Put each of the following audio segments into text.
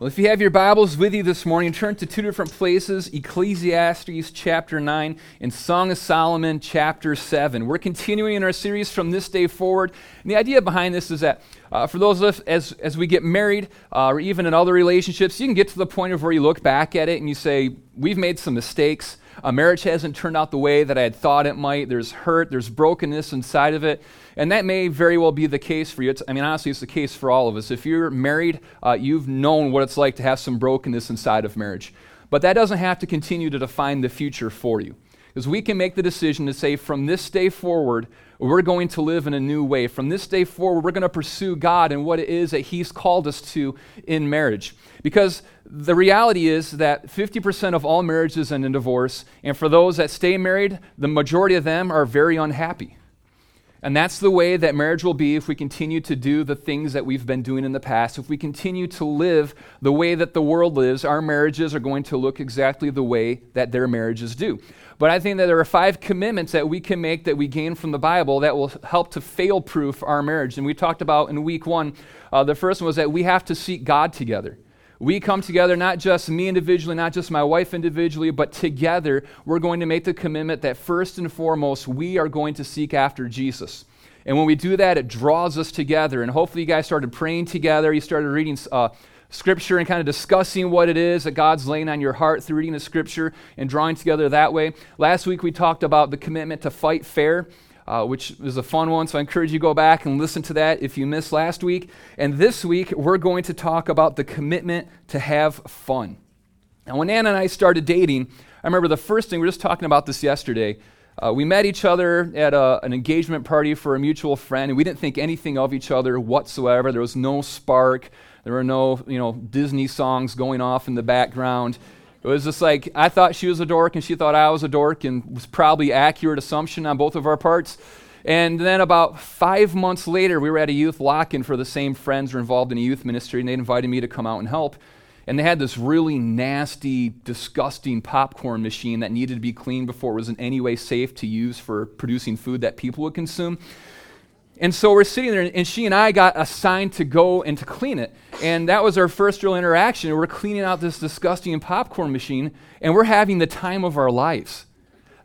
Well, if you have your Bibles with you this morning, turn to two different places Ecclesiastes chapter 9 and Song of Solomon chapter 7. We're continuing in our series from this day forward. And the idea behind this is that uh, for those of us, as, as we get married uh, or even in other relationships, you can get to the point of where you look back at it and you say, We've made some mistakes. A marriage hasn't turned out the way that I had thought it might. There's hurt, there's brokenness inside of it. And that may very well be the case for you. It's, I mean, honestly, it's the case for all of us. If you're married, uh, you've known what it's like to have some brokenness inside of marriage. But that doesn't have to continue to define the future for you. Because we can make the decision to say, from this day forward, we're going to live in a new way. From this day forward, we're going to pursue God and what it is that He's called us to in marriage. Because the reality is that 50% of all marriages end in divorce, and for those that stay married, the majority of them are very unhappy. And that's the way that marriage will be if we continue to do the things that we've been doing in the past. If we continue to live the way that the world lives, our marriages are going to look exactly the way that their marriages do. But I think that there are five commitments that we can make that we gain from the Bible that will help to fail proof our marriage. And we talked about in week one, uh, the first one was that we have to seek God together. We come together, not just me individually, not just my wife individually, but together, we're going to make the commitment that first and foremost, we are going to seek after Jesus. And when we do that, it draws us together. And hopefully, you guys started praying together. You started reading uh, scripture and kind of discussing what it is that God's laying on your heart through reading the scripture and drawing together that way. Last week, we talked about the commitment to fight fair uh, which is a fun one. So I encourage you to go back and listen to that if you missed last week. And this week, we're going to talk about the commitment to have fun. Now, when Anna and I started dating, I remember the first thing, we were just talking about this yesterday. Uh, we met each other at a, an engagement party for a mutual friend, and we didn't think anything of each other whatsoever. There was no spark. There were no, you know, Disney songs going off in the background. It was just like I thought she was a dork and she thought I was a dork, and was probably accurate assumption on both of our parts. And then about five months later, we were at a youth lock in for the same friends who were involved in a youth ministry, and they invited me to come out and help. And they had this really nasty, disgusting popcorn machine that needed to be cleaned before it was in any way safe to use for producing food that people would consume. And so we're sitting there, and she and I got assigned to go and to clean it. And that was our first real interaction. We're cleaning out this disgusting popcorn machine, and we're having the time of our lives.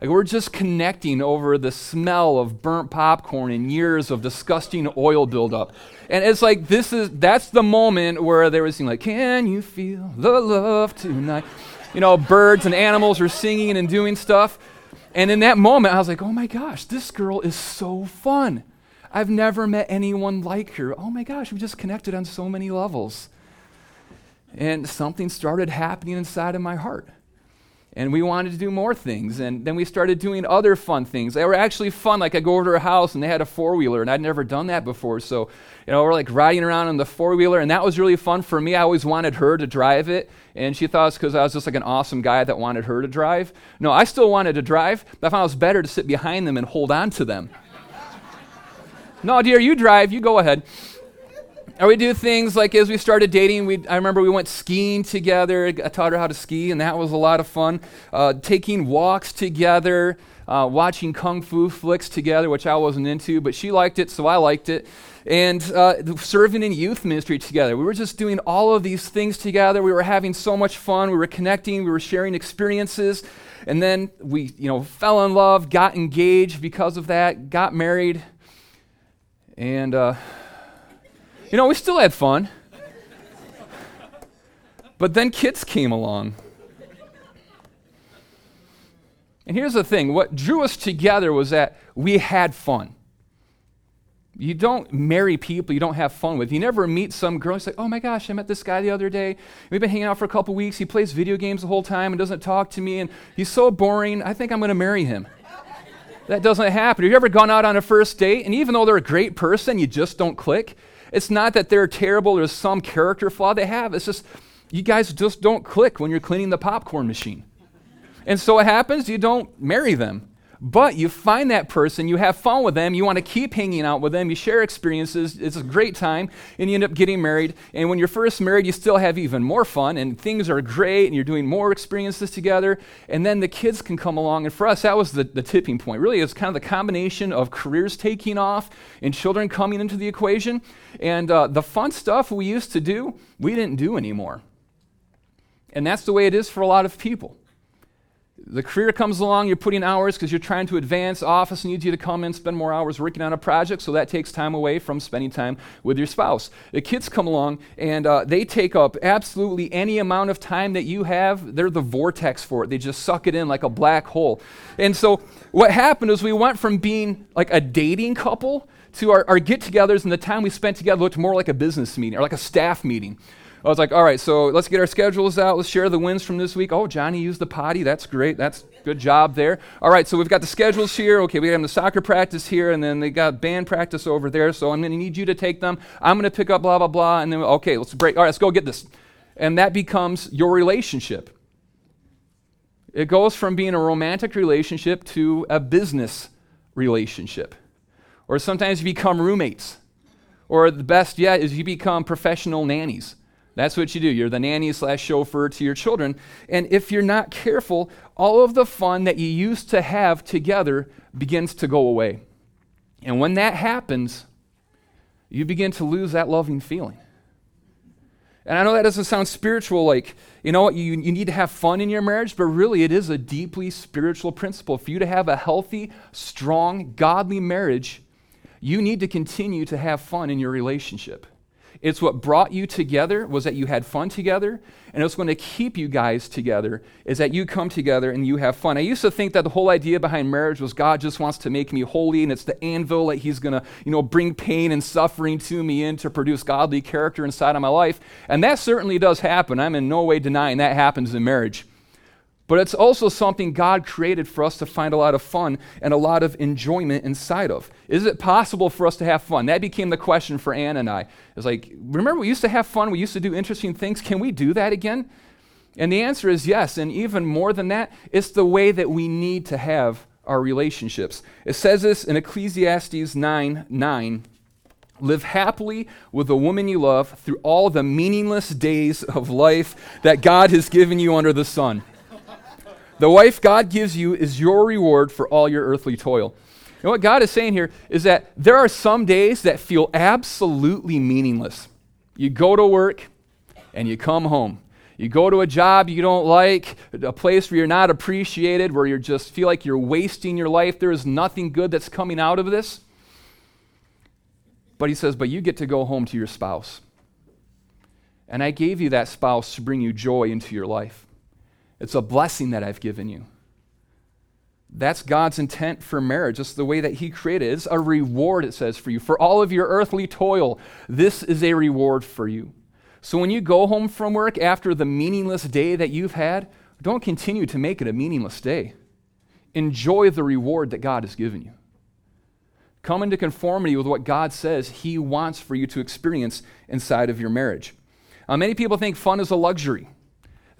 Like we're just connecting over the smell of burnt popcorn and years of disgusting oil buildup. And it's like this is that's the moment where they were singing like, "Can you feel the love tonight?" You know, birds and animals were singing and doing stuff. And in that moment, I was like, "Oh my gosh, this girl is so fun." I've never met anyone like her. Oh my gosh, we just connected on so many levels. And something started happening inside of my heart. And we wanted to do more things. And then we started doing other fun things. They were actually fun. Like I go over to her house and they had a four wheeler, and I'd never done that before. So, you know, we're like riding around on the four wheeler, and that was really fun for me. I always wanted her to drive it. And she thought it's because I was just like an awesome guy that wanted her to drive. No, I still wanted to drive, but I found it was better to sit behind them and hold on to them. No, dear, you drive. You go ahead. Or we do things like as we started dating, we, I remember we went skiing together. I taught her how to ski, and that was a lot of fun. Uh, taking walks together, uh, watching kung fu flicks together, which I wasn't into, but she liked it, so I liked it. And uh, serving in youth ministry together. We were just doing all of these things together. We were having so much fun. We were connecting. We were sharing experiences. And then we, you know, fell in love, got engaged because of that, got married. And, uh, you know, we still had fun. But then kids came along. And here's the thing what drew us together was that we had fun. You don't marry people you don't have fun with. You never meet some girl and say, Oh my gosh, I met this guy the other day. We've been hanging out for a couple weeks. He plays video games the whole time and doesn't talk to me, and he's so boring. I think I'm going to marry him. That doesn't happen. Have you ever gone out on a first date and even though they're a great person, you just don't click? It's not that they're terrible, there's some character flaw they have. It's just you guys just don't click when you're cleaning the popcorn machine. And so what happens? You don't marry them. But you find that person, you have fun with them, you want to keep hanging out with them, you share experiences, it's a great time, and you end up getting married. And when you're first married, you still have even more fun, and things are great, and you're doing more experiences together. And then the kids can come along. And for us, that was the, the tipping point. Really, it's kind of the combination of careers taking off and children coming into the equation. And uh, the fun stuff we used to do, we didn't do anymore. And that's the way it is for a lot of people. The career comes along, you're putting hours because you're trying to advance. Office needs you to come in, spend more hours working on a project, so that takes time away from spending time with your spouse. The kids come along and uh, they take up absolutely any amount of time that you have. They're the vortex for it. They just suck it in like a black hole. And so what happened is we went from being like a dating couple to our, our get togethers, and the time we spent together looked more like a business meeting or like a staff meeting. I was like, all right, so let's get our schedules out. Let's share the wins from this week. Oh, Johnny used the potty. That's great. That's good job there. All right, so we've got the schedules here. Okay, we have the soccer practice here, and then they got band practice over there. So I'm going to need you to take them. I'm going to pick up blah, blah, blah. And then, okay, let's break. All right, let's go get this. And that becomes your relationship. It goes from being a romantic relationship to a business relationship. Or sometimes you become roommates. Or the best yet is you become professional nannies. That's what you do. You're the nanny slash chauffeur to your children. And if you're not careful, all of the fun that you used to have together begins to go away. And when that happens, you begin to lose that loving feeling. And I know that doesn't sound spiritual, like, you know what, you, you need to have fun in your marriage, but really it is a deeply spiritual principle. For you to have a healthy, strong, godly marriage, you need to continue to have fun in your relationship. It's what brought you together was that you had fun together, and it's going to keep you guys together is that you come together and you have fun. I used to think that the whole idea behind marriage was God just wants to make me holy, and it's the anvil that He's going to, you know, bring pain and suffering to me in to produce godly character inside of my life. And that certainly does happen. I'm in no way denying that happens in marriage. But it's also something God created for us to find a lot of fun and a lot of enjoyment inside of. Is it possible for us to have fun? That became the question for Ann and I. It's like, remember, we used to have fun, we used to do interesting things. Can we do that again? And the answer is yes. And even more than that, it's the way that we need to have our relationships. It says this in Ecclesiastes 9 9. Live happily with the woman you love through all the meaningless days of life that God has given you under the sun. The wife God gives you is your reward for all your earthly toil. And what God is saying here is that there are some days that feel absolutely meaningless. You go to work and you come home. You go to a job you don't like, a place where you're not appreciated, where you just feel like you're wasting your life. There is nothing good that's coming out of this. But he says, But you get to go home to your spouse. And I gave you that spouse to bring you joy into your life. It's a blessing that I've given you. That's God's intent for marriage. It's the way that He created it. It's a reward, it says, for you. For all of your earthly toil, this is a reward for you. So when you go home from work after the meaningless day that you've had, don't continue to make it a meaningless day. Enjoy the reward that God has given you. Come into conformity with what God says He wants for you to experience inside of your marriage. Uh, many people think fun is a luxury.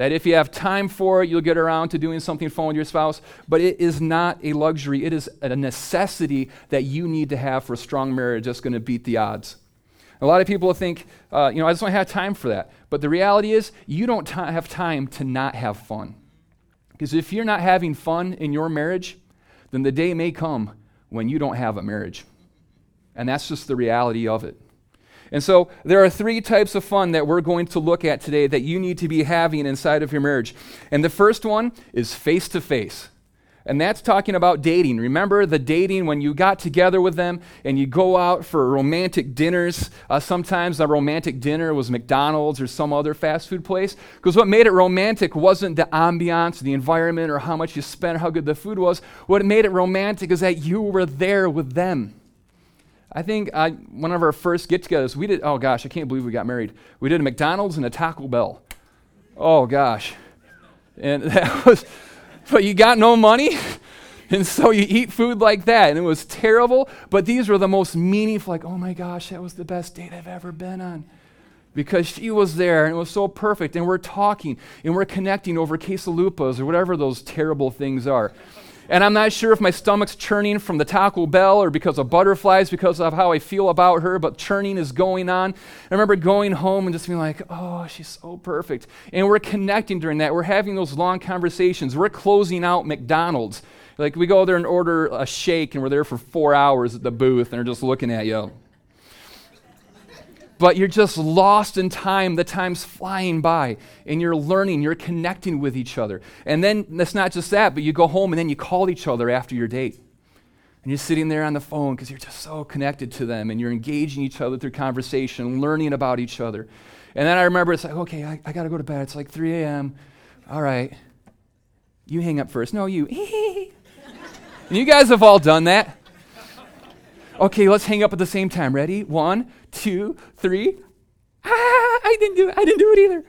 That if you have time for it, you'll get around to doing something fun with your spouse. But it is not a luxury, it is a necessity that you need to have for a strong marriage that's going to beat the odds. A lot of people think, uh, you know, I just don't have time for that. But the reality is, you don't t- have time to not have fun. Because if you're not having fun in your marriage, then the day may come when you don't have a marriage. And that's just the reality of it. And so there are three types of fun that we're going to look at today that you need to be having inside of your marriage. And the first one is face to face. And that's talking about dating. Remember the dating when you got together with them and you go out for romantic dinners. Uh, sometimes a romantic dinner was McDonald's or some other fast food place. Because what made it romantic wasn't the ambiance, the environment, or how much you spent, how good the food was. What made it romantic is that you were there with them. I think I, one of our first get togethers, we did, oh gosh, I can't believe we got married. We did a McDonald's and a Taco Bell. Oh gosh. And that was, but you got no money. And so you eat food like that. And it was terrible, but these were the most meaningful, like, oh my gosh, that was the best date I've ever been on. Because she was there and it was so perfect. And we're talking and we're connecting over quesalupas or whatever those terrible things are. And I'm not sure if my stomach's churning from the Taco Bell or because of butterflies, because of how I feel about her, but churning is going on. I remember going home and just being like, oh, she's so perfect. And we're connecting during that. We're having those long conversations. We're closing out McDonald's. Like we go there and order a shake, and we're there for four hours at the booth, and they're just looking at you. But you're just lost in time. The time's flying by, and you're learning, you're connecting with each other. And then that's not just that, but you go home and then you call each other after your date. And you're sitting there on the phone because you're just so connected to them, and you're engaging each other through conversation, learning about each other. And then I remember it's like, okay, I, I got to go to bed. It's like 3 a.m. All right. You hang up first. No, you. and you guys have all done that. Okay, let's hang up at the same time. Ready? One, two, three. Ah, I didn't do it. I didn't do it either.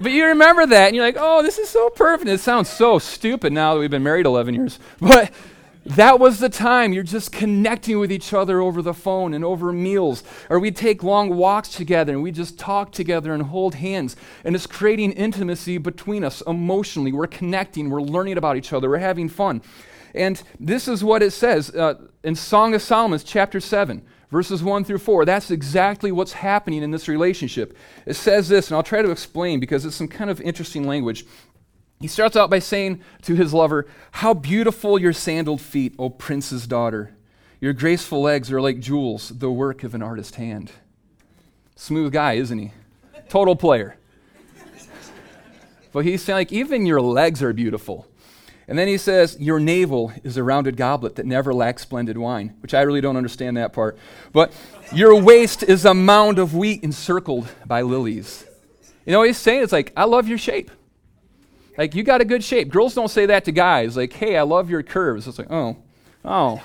But you remember that, and you're like, oh, this is so perfect. It sounds so stupid now that we've been married 11 years. But that was the time. You're just connecting with each other over the phone and over meals. Or we'd take long walks together and we just talk together and hold hands. And it's creating intimacy between us emotionally. We're connecting, we're learning about each other, we're having fun. And this is what it says uh, in Song of Solomon, chapter 7, verses 1 through 4. That's exactly what's happening in this relationship. It says this, and I'll try to explain because it's some kind of interesting language. He starts out by saying to his lover, How beautiful your sandaled feet, O prince's daughter. Your graceful legs are like jewels, the work of an artist's hand. Smooth guy, isn't he? Total player. But he's saying, like, even your legs are beautiful. And then he says, Your navel is a rounded goblet that never lacks splendid wine, which I really don't understand that part. But your waist is a mound of wheat encircled by lilies. You know what he's saying? It's like, I love your shape. Like, you got a good shape. Girls don't say that to guys. Like, hey, I love your curves. It's like, oh, oh.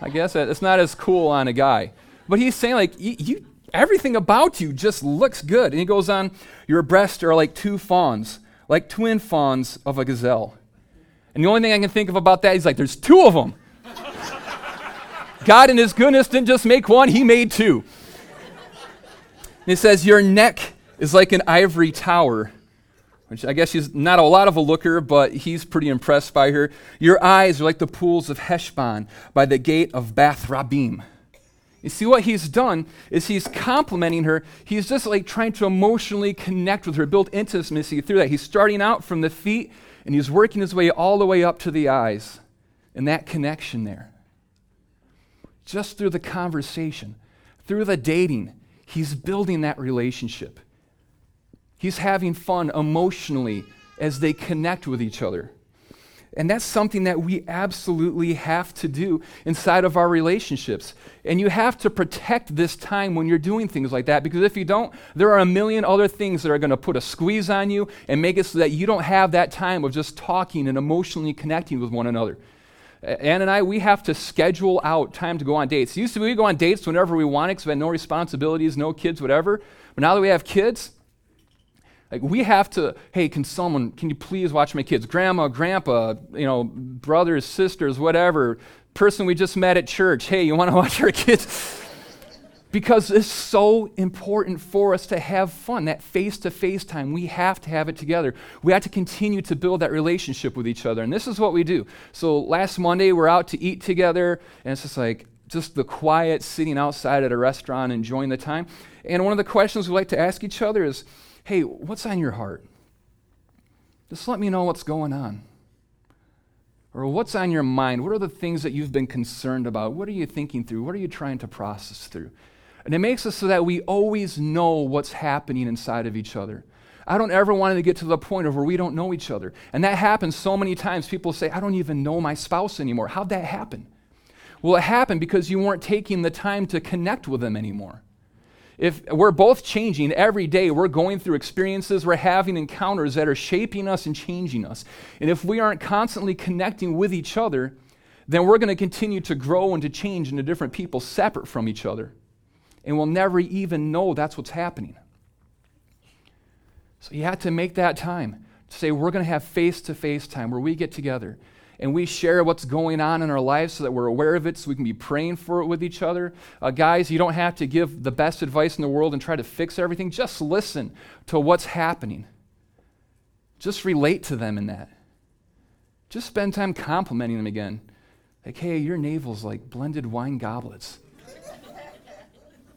I guess it's not as cool on a guy. But he's saying, like, you everything about you just looks good. And he goes on, your breasts are like two fawns, like twin fawns of a gazelle. And the only thing I can think of about that is like, there's two of them. God, in His goodness, didn't just make one, He made two. And it says, Your neck is like an ivory tower, which I guess she's not a lot of a looker, but he's pretty impressed by her. Your eyes are like the pools of Heshbon by the gate of Bath Rabbim. You see, what he's done is he's complimenting her. He's just like trying to emotionally connect with her, build intimacy through that. He's starting out from the feet and he's working his way all the way up to the eyes and that connection there. Just through the conversation, through the dating, he's building that relationship. He's having fun emotionally as they connect with each other. And that's something that we absolutely have to do inside of our relationships. And you have to protect this time when you're doing things like that because if you don't, there are a million other things that are going to put a squeeze on you and make it so that you don't have that time of just talking and emotionally connecting with one another. Ann and I, we have to schedule out time to go on dates. Used to be we go on dates whenever we wanted because we had no responsibilities, no kids, whatever. But now that we have kids, like we have to, hey, can someone, can you please watch my kids? Grandma, grandpa, you know, brothers, sisters, whatever. Person we just met at church, hey, you want to watch our kids? because it's so important for us to have fun, that face to face time. We have to have it together. We have to continue to build that relationship with each other. And this is what we do. So last Monday, we're out to eat together, and it's just like, just the quiet sitting outside at a restaurant, enjoying the time. And one of the questions we like to ask each other is, hey, what's on your heart? Just let me know what's going on. Or what's on your mind? What are the things that you've been concerned about? What are you thinking through? What are you trying to process through? And it makes us so that we always know what's happening inside of each other. I don't ever want to get to the point of where we don't know each other. And that happens so many times. People say, I don't even know my spouse anymore. How'd that happen? Well, it happened because you weren't taking the time to connect with them anymore. If we're both changing every day, we're going through experiences, we're having encounters that are shaping us and changing us. And if we aren't constantly connecting with each other, then we're going to continue to grow and to change into different people separate from each other. And we'll never even know that's what's happening. So you have to make that time to say, we're going to have face to face time where we get together and we share what's going on in our lives so that we're aware of it so we can be praying for it with each other. Uh, guys, you don't have to give the best advice in the world and try to fix everything. Just listen to what's happening. Just relate to them in that. Just spend time complimenting them again. Like, hey, your navel's like blended wine goblets.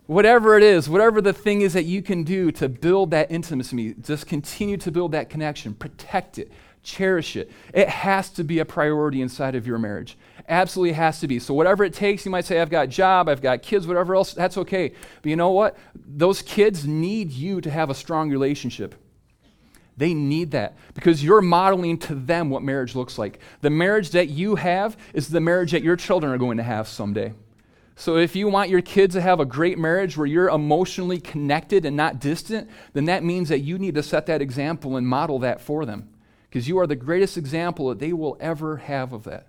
whatever it is, whatever the thing is that you can do to build that intimacy, just continue to build that connection, protect it, cherish it. It has to be a priority inside of your marriage. Absolutely has to be. So, whatever it takes, you might say, I've got a job, I've got kids, whatever else, that's okay. But you know what? Those kids need you to have a strong relationship. They need that because you're modeling to them what marriage looks like. The marriage that you have is the marriage that your children are going to have someday. So if you want your kids to have a great marriage where you're emotionally connected and not distant, then that means that you need to set that example and model that for them because you are the greatest example that they will ever have of that.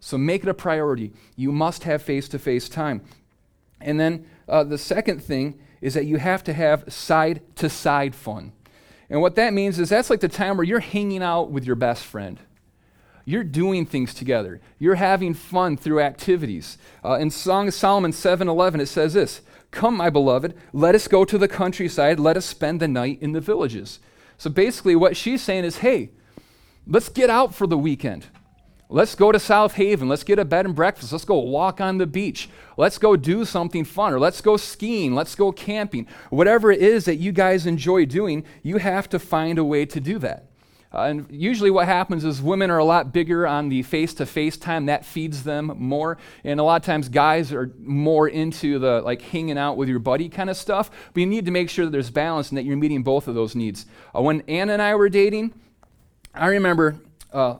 So make it a priority. You must have face to face time. And then uh, the second thing is that you have to have side to side fun. And what that means is that's like the time where you're hanging out with your best friend. You're doing things together. You're having fun through activities. Uh, in Song of Solomon 7:11 it says this, "Come, my beloved, let us go to the countryside, let us spend the night in the villages." So basically what she's saying is, "Hey, let's get out for the weekend. Let's go to South Haven. Let's get a bed and breakfast. Let's go walk on the beach. Let's go do something fun, or let's go skiing. Let's go camping. Whatever it is that you guys enjoy doing, you have to find a way to do that. Uh, and usually, what happens is women are a lot bigger on the face to face time. That feeds them more. And a lot of times, guys are more into the like hanging out with your buddy kind of stuff. But you need to make sure that there's balance and that you're meeting both of those needs. Uh, when Anna and I were dating, I remember uh,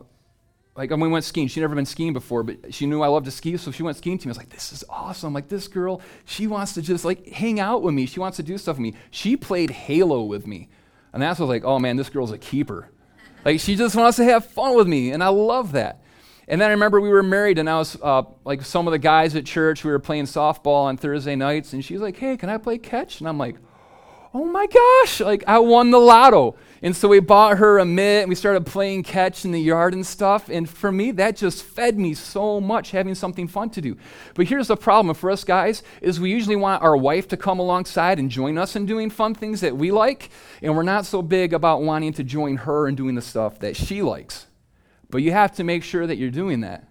like when we went skiing, she'd never been skiing before, but she knew I loved to ski, so she went skiing to me. I was like, this is awesome. Like this girl, she wants to just like hang out with me. She wants to do stuff with me. She played Halo with me. And that's what was like, oh man, this girl's a keeper. Like she just wants to have fun with me, and I love that. And then I remember we were married, and I was uh, like some of the guys at church, we were playing softball on Thursday nights, and she's like, hey, can I play catch? And I'm like, oh my gosh, like I won the lotto. And so we bought her a mitt and we started playing catch in the yard and stuff. And for me, that just fed me so much having something fun to do. But here's the problem for us guys is we usually want our wife to come alongside and join us in doing fun things that we like. And we're not so big about wanting to join her in doing the stuff that she likes. But you have to make sure that you're doing that.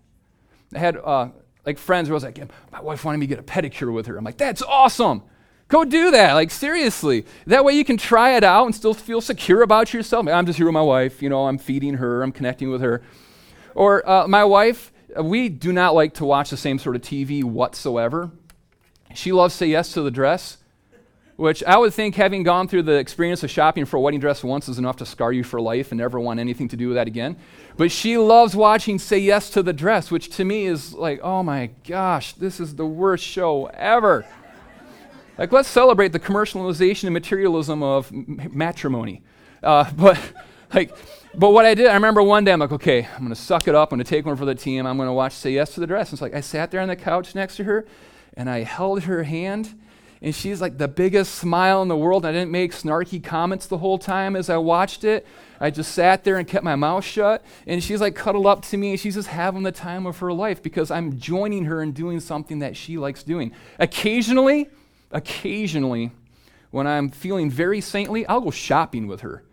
I had uh, like friends where I was like, my wife wanted me to get a pedicure with her. I'm like, that's awesome. Go do that. Like, seriously. That way you can try it out and still feel secure about yourself. I'm just here with my wife. You know, I'm feeding her, I'm connecting with her. Or uh, my wife, we do not like to watch the same sort of TV whatsoever. She loves Say Yes to the Dress, which I would think having gone through the experience of shopping for a wedding dress once is enough to scar you for life and never want anything to do with that again. But she loves watching Say Yes to the Dress, which to me is like, oh my gosh, this is the worst show ever. Like, let's celebrate the commercialization and materialism of m- matrimony. Uh, but, like, but what I did, I remember one day, I'm like, okay, I'm going to suck it up. I'm going to take one for the team. I'm going to watch Say Yes to the Dress. And it's like, I sat there on the couch next to her, and I held her hand, and she's like the biggest smile in the world. I didn't make snarky comments the whole time as I watched it. I just sat there and kept my mouth shut. And she's like cuddled up to me, and she's just having the time of her life because I'm joining her in doing something that she likes doing. Occasionally, occasionally, when I'm feeling very saintly, I'll go shopping with her,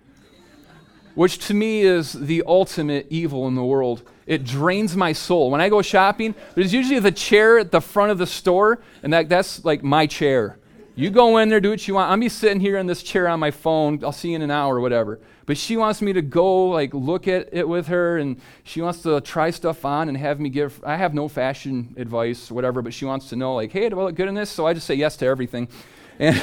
which to me is the ultimate evil in the world. It drains my soul. When I go shopping, there's usually the chair at the front of the store, and that, that's like my chair. You go in there, do what you want. I'm be sitting here in this chair on my phone. I'll see you in an hour or whatever. But she wants me to go like look at it with her, and she wants to try stuff on and have me give. I have no fashion advice, or whatever, but she wants to know like, hey, do I look good in this? So I just say yes to everything. And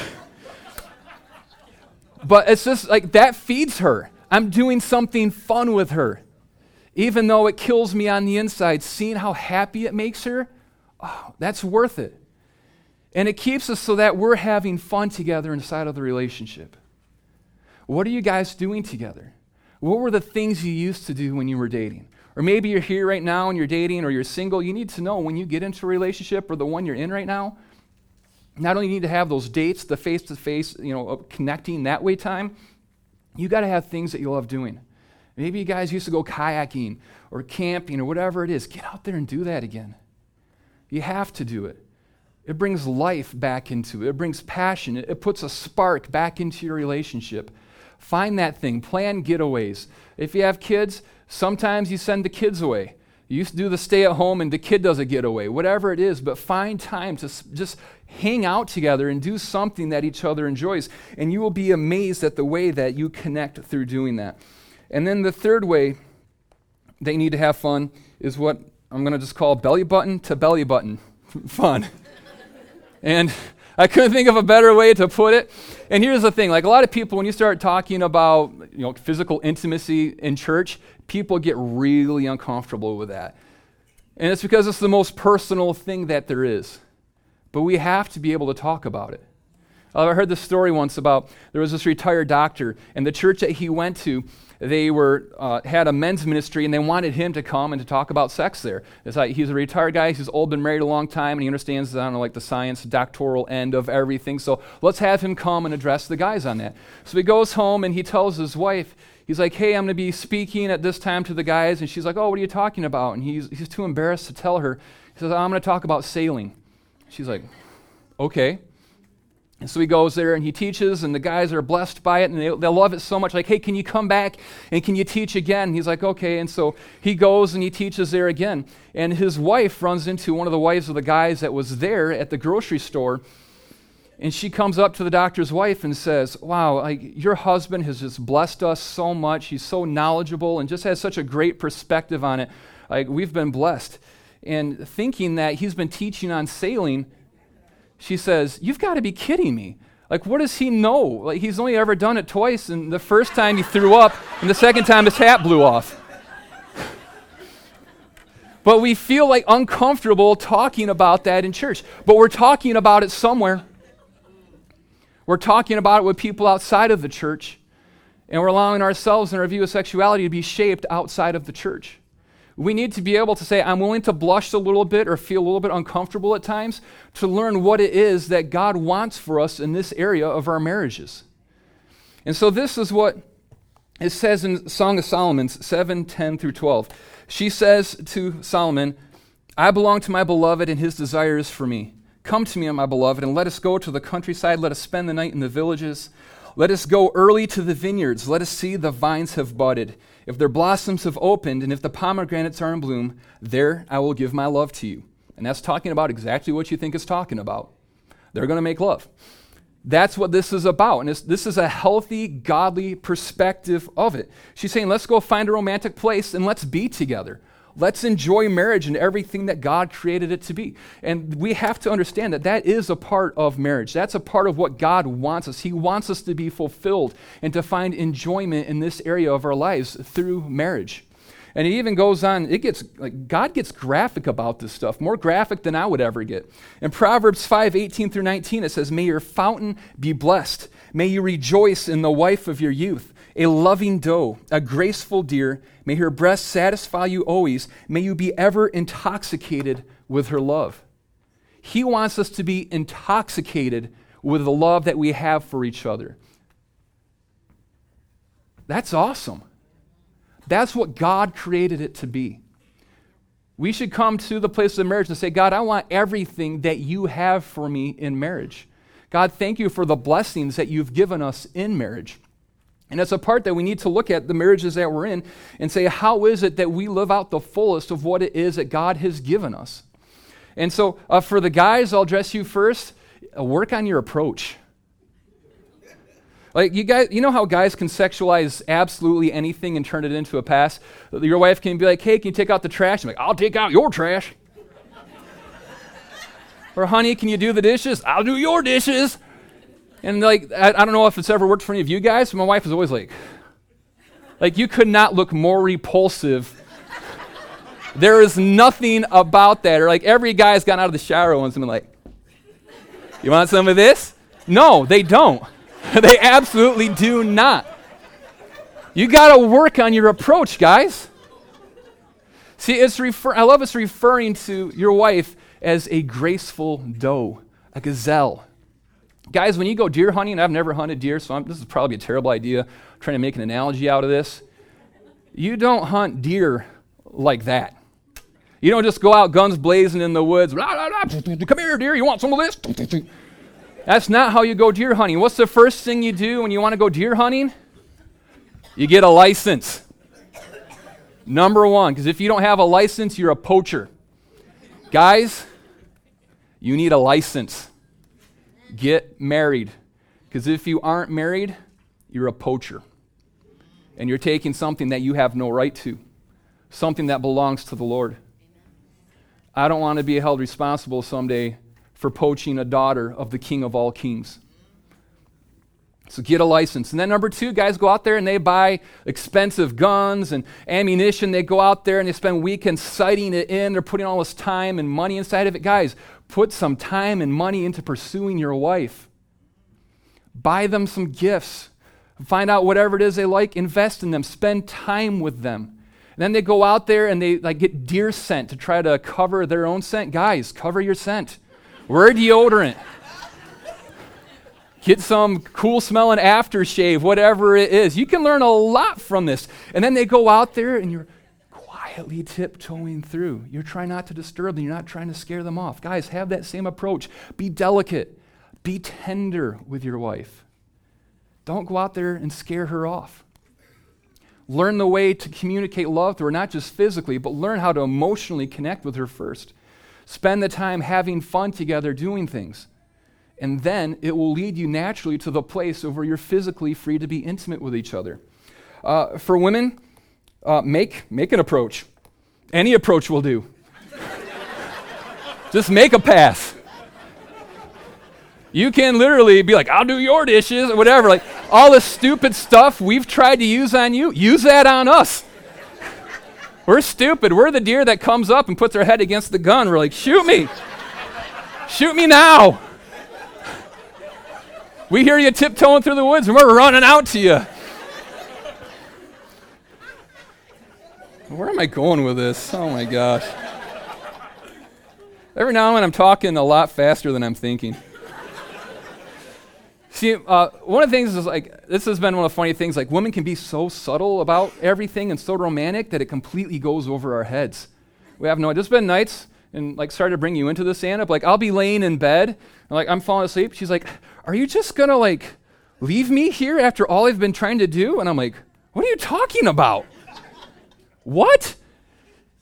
but it's just like that feeds her. I'm doing something fun with her, even though it kills me on the inside. Seeing how happy it makes her, oh, that's worth it. And it keeps us so that we're having fun together inside of the relationship. What are you guys doing together? What were the things you used to do when you were dating? Or maybe you're here right now and you're dating or you're single. You need to know when you get into a relationship or the one you're in right now, not only need to have those dates, the face to face, you know, connecting that way time, you got to have things that you love doing. Maybe you guys used to go kayaking or camping or whatever it is. Get out there and do that again. You have to do it. It brings life back into it. It brings passion. It, it puts a spark back into your relationship. Find that thing. Plan getaways. If you have kids, sometimes you send the kids away. You used to do the stay at home and the kid does a getaway, whatever it is, but find time to just hang out together and do something that each other enjoys. And you will be amazed at the way that you connect through doing that. And then the third way they need to have fun is what I'm going to just call belly button to belly button fun. and I couldn't think of a better way to put it. And here's the thing like a lot of people, when you start talking about you know, physical intimacy in church, people get really uncomfortable with that. And it's because it's the most personal thing that there is. But we have to be able to talk about it. I heard this story once about there was this retired doctor, and the church that he went to, they were uh, had a men's ministry, and they wanted him to come and to talk about sex there. It's like he's a retired guy; he's old, been married a long time, and he understands I don't know, like the science, doctoral end of everything. So let's have him come and address the guys on that. So he goes home and he tells his wife, he's like, "Hey, I'm going to be speaking at this time to the guys," and she's like, "Oh, what are you talking about?" And he's he's too embarrassed to tell her. He says, "I'm going to talk about sailing." She's like, "Okay." And so he goes there and he teaches, and the guys are blessed by it, and they, they love it so much. Like, hey, can you come back and can you teach again? And he's like, okay. And so he goes and he teaches there again. And his wife runs into one of the wives of the guys that was there at the grocery store. And she comes up to the doctor's wife and says, Wow, like, your husband has just blessed us so much. He's so knowledgeable and just has such a great perspective on it. Like, we've been blessed. And thinking that he's been teaching on sailing she says, You've got to be kidding me. Like, what does he know? Like, he's only ever done it twice, and the first time he threw up, and the second time his hat blew off. but we feel like uncomfortable talking about that in church. But we're talking about it somewhere. We're talking about it with people outside of the church, and we're allowing ourselves and our view of sexuality to be shaped outside of the church. We need to be able to say, I'm willing to blush a little bit or feel a little bit uncomfortable at times to learn what it is that God wants for us in this area of our marriages. And so, this is what it says in Song of Solomon 7 10 through 12. She says to Solomon, I belong to my beloved, and his desire is for me. Come to me, my beloved, and let us go to the countryside. Let us spend the night in the villages. Let us go early to the vineyards. Let us see the vines have budded if their blossoms have opened, and if the pomegranates are in bloom, there I will give my love to you. And that's talking about exactly what you think it's talking about. They're going to make love. That's what this is about. And this is a healthy, godly perspective of it. She's saying, let's go find a romantic place and let's be together. Let's enjoy marriage and everything that God created it to be. And we have to understand that that is a part of marriage. That's a part of what God wants us. He wants us to be fulfilled and to find enjoyment in this area of our lives through marriage. And he even goes on, it gets like God gets graphic about this stuff, more graphic than I would ever get. In Proverbs 5, 18 through 19, it says, May your fountain be blessed. May you rejoice in the wife of your youth a loving doe, a graceful deer. May her breast satisfy you always. May you be ever intoxicated with her love. He wants us to be intoxicated with the love that we have for each other. That's awesome. That's what God created it to be. We should come to the place of marriage and say, God, I want everything that you have for me in marriage. God, thank you for the blessings that you've given us in marriage. And it's a part that we need to look at the marriages that we're in and say, how is it that we live out the fullest of what it is that God has given us? And so, uh, for the guys, I'll address you first. Uh, work on your approach. Like you guys, you know how guys can sexualize absolutely anything and turn it into a pass. Your wife can be like, "Hey, can you take out the trash?" I'm like, "I'll take out your trash." or, "Honey, can you do the dishes?" "I'll do your dishes." And like, I, I don't know if it's ever worked for any of you guys, but my wife is always like, like you could not look more repulsive. there is nothing about that. Or like every guy's gotten out of the shower once and been like, you want some of this? No, they don't. they absolutely do not. You got to work on your approach, guys. See, it's refer- I love it's referring to your wife as a graceful doe, a gazelle. Guys, when you go deer hunting, I've never hunted deer, so I'm, this is probably a terrible idea. I'm trying to make an analogy out of this. You don't hunt deer like that. You don't just go out guns blazing in the woods. Come here, deer. You want some of this? That's not how you go deer hunting. What's the first thing you do when you want to go deer hunting? You get a license. Number one, because if you don't have a license, you're a poacher. Guys, you need a license. Get married. Because if you aren't married, you're a poacher. And you're taking something that you have no right to. something that belongs to the Lord. I don't want to be held responsible someday for poaching a daughter of the King of all kings. So get a license. And then number two, guys go out there and they buy expensive guns and ammunition. They go out there and they spend weekends sighting it in. They're putting all this time and money inside of it. Guys, put some time and money into pursuing your wife. Buy them some gifts. Find out whatever it is they like, invest in them, spend time with them. And then they go out there and they like get deer scent to try to cover their own scent. Guys, cover your scent. Wear deodorant. Get some cool smelling aftershave, whatever it is. You can learn a lot from this. And then they go out there and you're quietly tiptoeing through. You're trying not to disturb them, you're not trying to scare them off. Guys, have that same approach. Be delicate, be tender with your wife. Don't go out there and scare her off. Learn the way to communicate love to her, not just physically, but learn how to emotionally connect with her first. Spend the time having fun together doing things. And then it will lead you naturally to the place where you're physically free to be intimate with each other. Uh, for women, uh, make, make an approach. Any approach will do. Just make a pass. You can literally be like, I'll do your dishes or whatever. Like all the stupid stuff we've tried to use on you, use that on us. We're stupid. We're the deer that comes up and puts their head against the gun. We're like, shoot me. shoot me now. We hear you tiptoeing through the woods and we're running out to you. Where am I going with this? Oh my gosh. Every now and then I'm talking a lot faster than I'm thinking. See, uh, one of the things is like, this has been one of the funny things, like, women can be so subtle about everything and so romantic that it completely goes over our heads. We have no, there's been nights, and like, started to bring you into this, Anna, like, I'll be laying in bed, and like, I'm falling asleep. She's like, Are you just gonna, like, leave me here after all I've been trying to do? And I'm like, What are you talking about? What?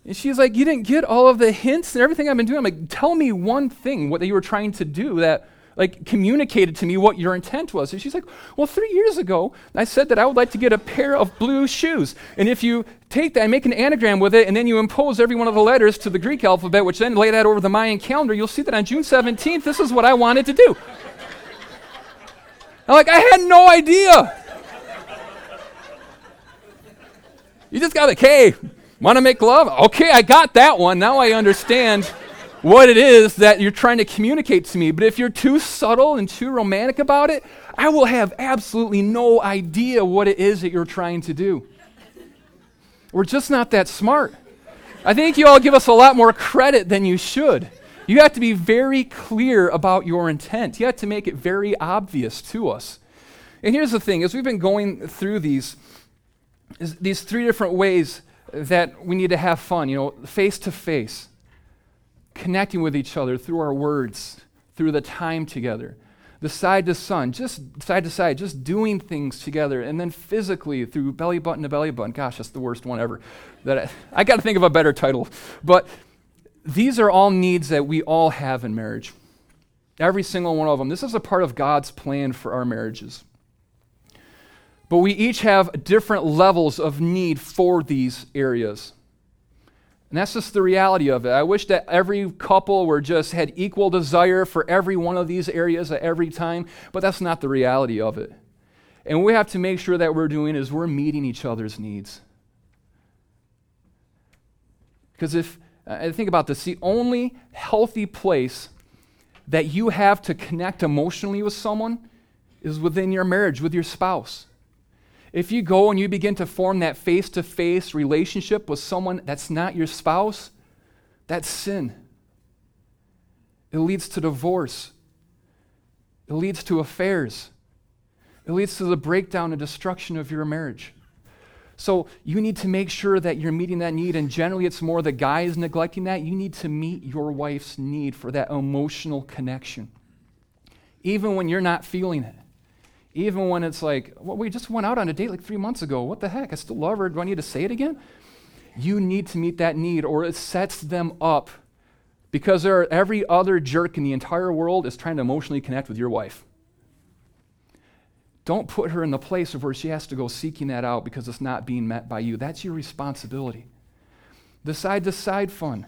And she's like, You didn't get all of the hints and everything I've been doing. I'm like, Tell me one thing, what you were trying to do that like communicated to me what your intent was. And she's like, Well, three years ago, I said that I would like to get a pair of blue shoes. And if you take that and make an anagram with it, and then you impose every one of the letters to the Greek alphabet, which then lay that over the Mayan calendar, you'll see that on June 17th, this is what I wanted to do. I'm like, I had no idea. You just got like, hey, want to make love? Okay, I got that one. Now I understand what it is that you're trying to communicate to me. But if you're too subtle and too romantic about it, I will have absolutely no idea what it is that you're trying to do. We're just not that smart. I think you all give us a lot more credit than you should. You have to be very clear about your intent. You have to make it very obvious to us. And here's the thing as we've been going through these, these three different ways that we need to have fun, you know, face to face connecting with each other through our words, through the time together. The side to sun, just side to side, just doing things together, and then physically through belly button to belly button. Gosh, that's the worst one ever. That I, I got to think of a better title. But these are all needs that we all have in marriage. Every single one of them. This is a part of God's plan for our marriages. But we each have different levels of need for these areas. And that's just the reality of it. I wish that every couple were just had equal desire for every one of these areas at every time, but that's not the reality of it. And what we have to make sure that we're doing is we're meeting each other's needs. Because if I think about this, the only healthy place that you have to connect emotionally with someone is within your marriage, with your spouse. If you go and you begin to form that face to face relationship with someone that's not your spouse, that's sin. It leads to divorce, it leads to affairs, it leads to the breakdown and destruction of your marriage. So you need to make sure that you're meeting that need, and generally it's more the guy is neglecting that. You need to meet your wife's need for that emotional connection, even when you're not feeling it. Even when it's like, well, we just went out on a date like three months ago. What the heck? I still love her. Do I need to say it again? You need to meet that need, or it sets them up because there are, every other jerk in the entire world is trying to emotionally connect with your wife. Don't put her in the place of where she has to go seeking that out because it's not being met by you. That's your responsibility. the side to side fun.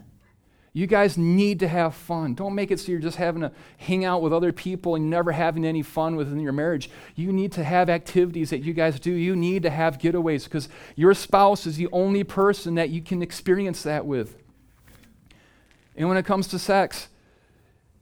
You guys need to have fun. Don't make it so you're just having to hang out with other people and never having any fun within your marriage. You need to have activities that you guys do. You need to have getaways because your spouse is the only person that you can experience that with. And when it comes to sex,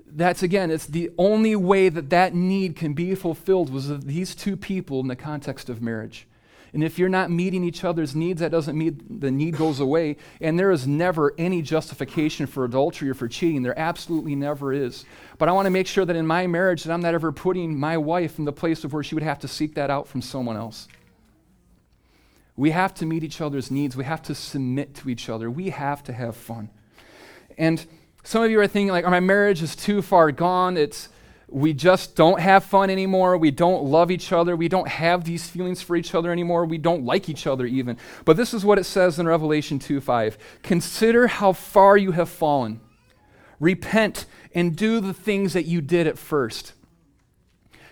that's again, it's the only way that that need can be fulfilled was these two people in the context of marriage. And if you're not meeting each other's needs, that doesn't mean the need goes away. And there is never any justification for adultery or for cheating. There absolutely never is. But I want to make sure that in my marriage that I'm not ever putting my wife in the place of where she would have to seek that out from someone else. We have to meet each other's needs. We have to submit to each other. We have to have fun. And some of you are thinking like, oh, my marriage is too far gone. It's we just don't have fun anymore. We don't love each other. We don't have these feelings for each other anymore. We don't like each other even. But this is what it says in Revelation 2 5. Consider how far you have fallen. Repent and do the things that you did at first.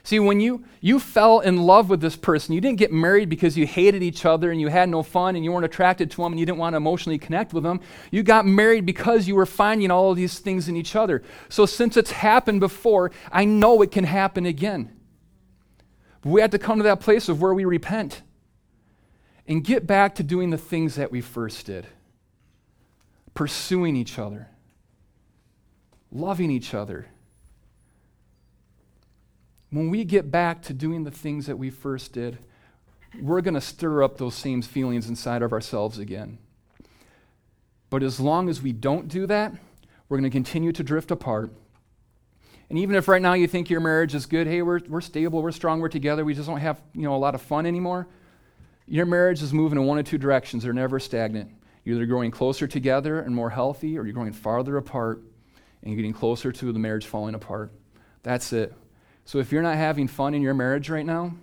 See, when you, you fell in love with this person, you didn't get married because you hated each other and you had no fun and you weren't attracted to them and you didn't want to emotionally connect with them. You got married because you were finding all of these things in each other. So, since it's happened before, I know it can happen again. We have to come to that place of where we repent and get back to doing the things that we first did pursuing each other, loving each other when we get back to doing the things that we first did, we're going to stir up those same feelings inside of ourselves again. But as long as we don't do that, we're going to continue to drift apart. And even if right now you think your marriage is good, hey, we're, we're stable, we're strong, we're together, we just don't have you know, a lot of fun anymore, your marriage is moving in one of two directions. They're never stagnant. You're either growing closer together and more healthy, or you're growing farther apart and getting closer to the marriage falling apart. That's it. So if you're not having fun in your marriage right now,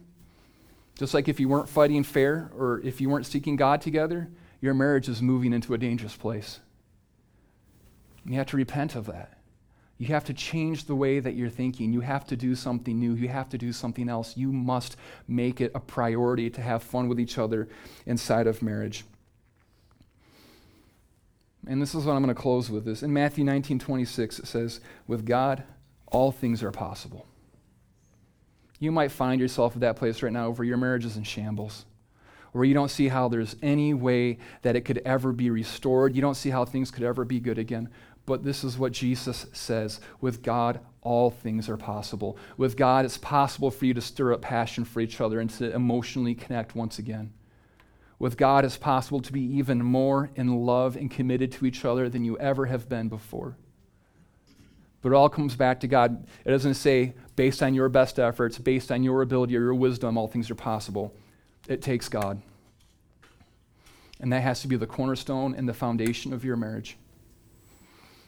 just like if you weren't fighting fair or if you weren't seeking God together, your marriage is moving into a dangerous place. You have to repent of that. You have to change the way that you're thinking. You have to do something new. You have to do something else. You must make it a priority to have fun with each other inside of marriage. And this is what I'm going to close with this. In Matthew 19 26, it says, With God, all things are possible. You might find yourself at that place right now where your marriage is in shambles, where you don't see how there's any way that it could ever be restored. You don't see how things could ever be good again. But this is what Jesus says with God, all things are possible. With God, it's possible for you to stir up passion for each other and to emotionally connect once again. With God, it's possible to be even more in love and committed to each other than you ever have been before. But it all comes back to God. It doesn't say, based on your best efforts, based on your ability or your wisdom, all things are possible. It takes God. And that has to be the cornerstone and the foundation of your marriage.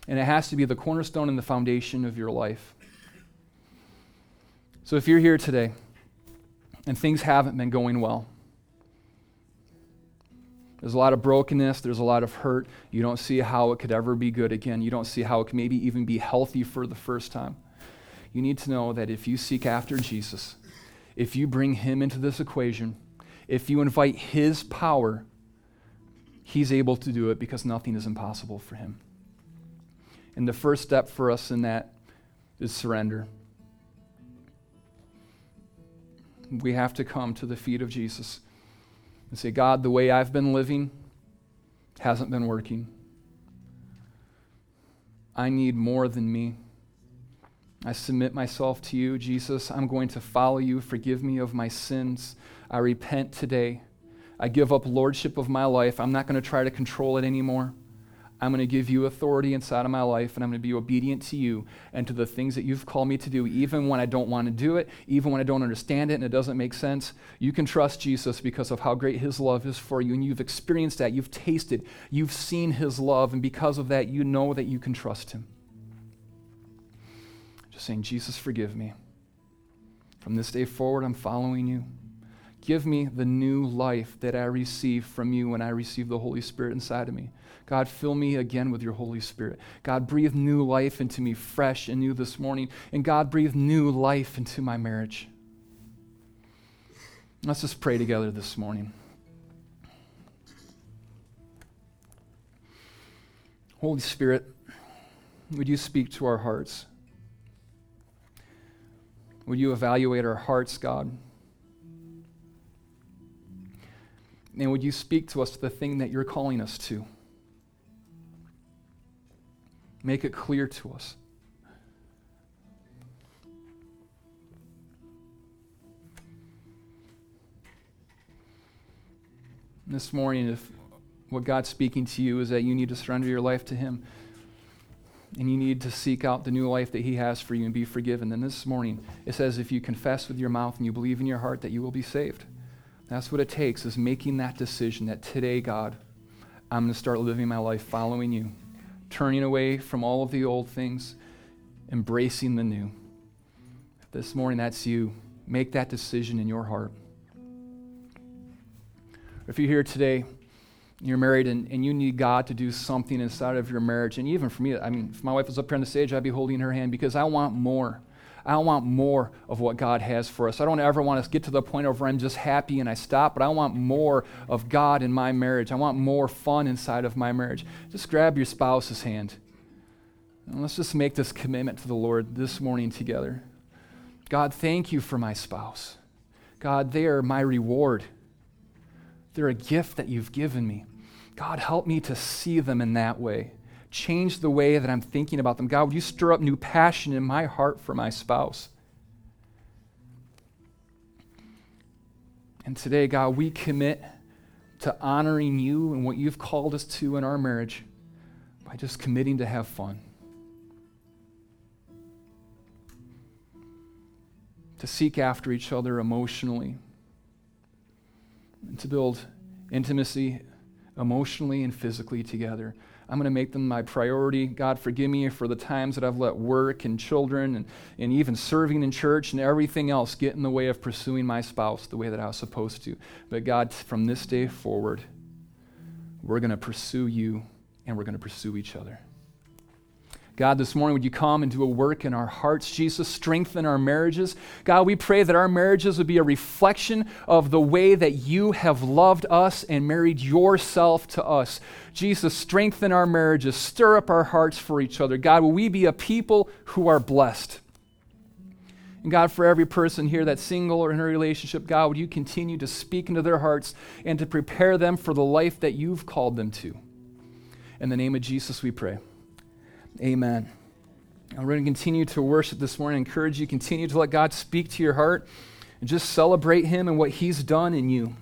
And it has to be the cornerstone and the foundation of your life. So if you're here today and things haven't been going well, there's a lot of brokenness. There's a lot of hurt. You don't see how it could ever be good again. You don't see how it can maybe even be healthy for the first time. You need to know that if you seek after Jesus, if you bring him into this equation, if you invite his power, he's able to do it because nothing is impossible for him. And the first step for us in that is surrender. We have to come to the feet of Jesus and say, God, the way I've been living hasn't been working. I need more than me. I submit myself to you, Jesus. I'm going to follow you. Forgive me of my sins. I repent today. I give up lordship of my life. I'm not going to try to control it anymore. I'm going to give you authority inside of my life, and I'm going to be obedient to you and to the things that you've called me to do, even when I don't want to do it, even when I don't understand it and it doesn't make sense. You can trust Jesus because of how great his love is for you, and you've experienced that. You've tasted, you've seen his love, and because of that, you know that you can trust him. Just saying, Jesus, forgive me. From this day forward, I'm following you. Give me the new life that I receive from you when I receive the Holy Spirit inside of me. God, fill me again with your Holy Spirit. God, breathe new life into me, fresh and new this morning. And God, breathe new life into my marriage. Let's just pray together this morning. Holy Spirit, would you speak to our hearts? Would you evaluate our hearts, God? And would you speak to us the thing that you're calling us to? Make it clear to us. This morning, if what God's speaking to you is that you need to surrender your life to Him and you need to seek out the new life that He has for you and be forgiven, then this morning it says if you confess with your mouth and you believe in your heart that you will be saved. That's what it takes, is making that decision that today, God, I'm going to start living my life following you, turning away from all of the old things, embracing the new. If this morning that's you, make that decision in your heart. If you're here today, you're married and, and you need God to do something inside of your marriage, and even for me, I mean, if my wife was up here on the stage, I'd be holding her hand because I want more. I want more of what God has for us. I don't ever want to get to the point of where I'm just happy and I stop, but I want more of God in my marriage. I want more fun inside of my marriage. Just grab your spouse's hand. And let's just make this commitment to the Lord this morning together. God, thank you for my spouse. God, they are my reward. They're a gift that you've given me. God, help me to see them in that way change the way that I'm thinking about them. God, would you stir up new passion in my heart for my spouse? And today, God, we commit to honoring you and what you've called us to in our marriage by just committing to have fun. To seek after each other emotionally, and to build intimacy emotionally and physically together. I'm going to make them my priority. God, forgive me for the times that I've let work and children and, and even serving in church and everything else get in the way of pursuing my spouse the way that I was supposed to. But God, from this day forward, we're going to pursue you and we're going to pursue each other. God, this morning, would you come and do a work in our hearts? Jesus, strengthen our marriages. God, we pray that our marriages would be a reflection of the way that you have loved us and married yourself to us. Jesus, strengthen our marriages, stir up our hearts for each other. God, will we be a people who are blessed? And God, for every person here that's single or in a relationship, God, would you continue to speak into their hearts and to prepare them for the life that you've called them to? In the name of Jesus, we pray. Amen. we're going to continue to worship this morning. I encourage you continue to let God speak to your heart and just celebrate Him and what He's done in you.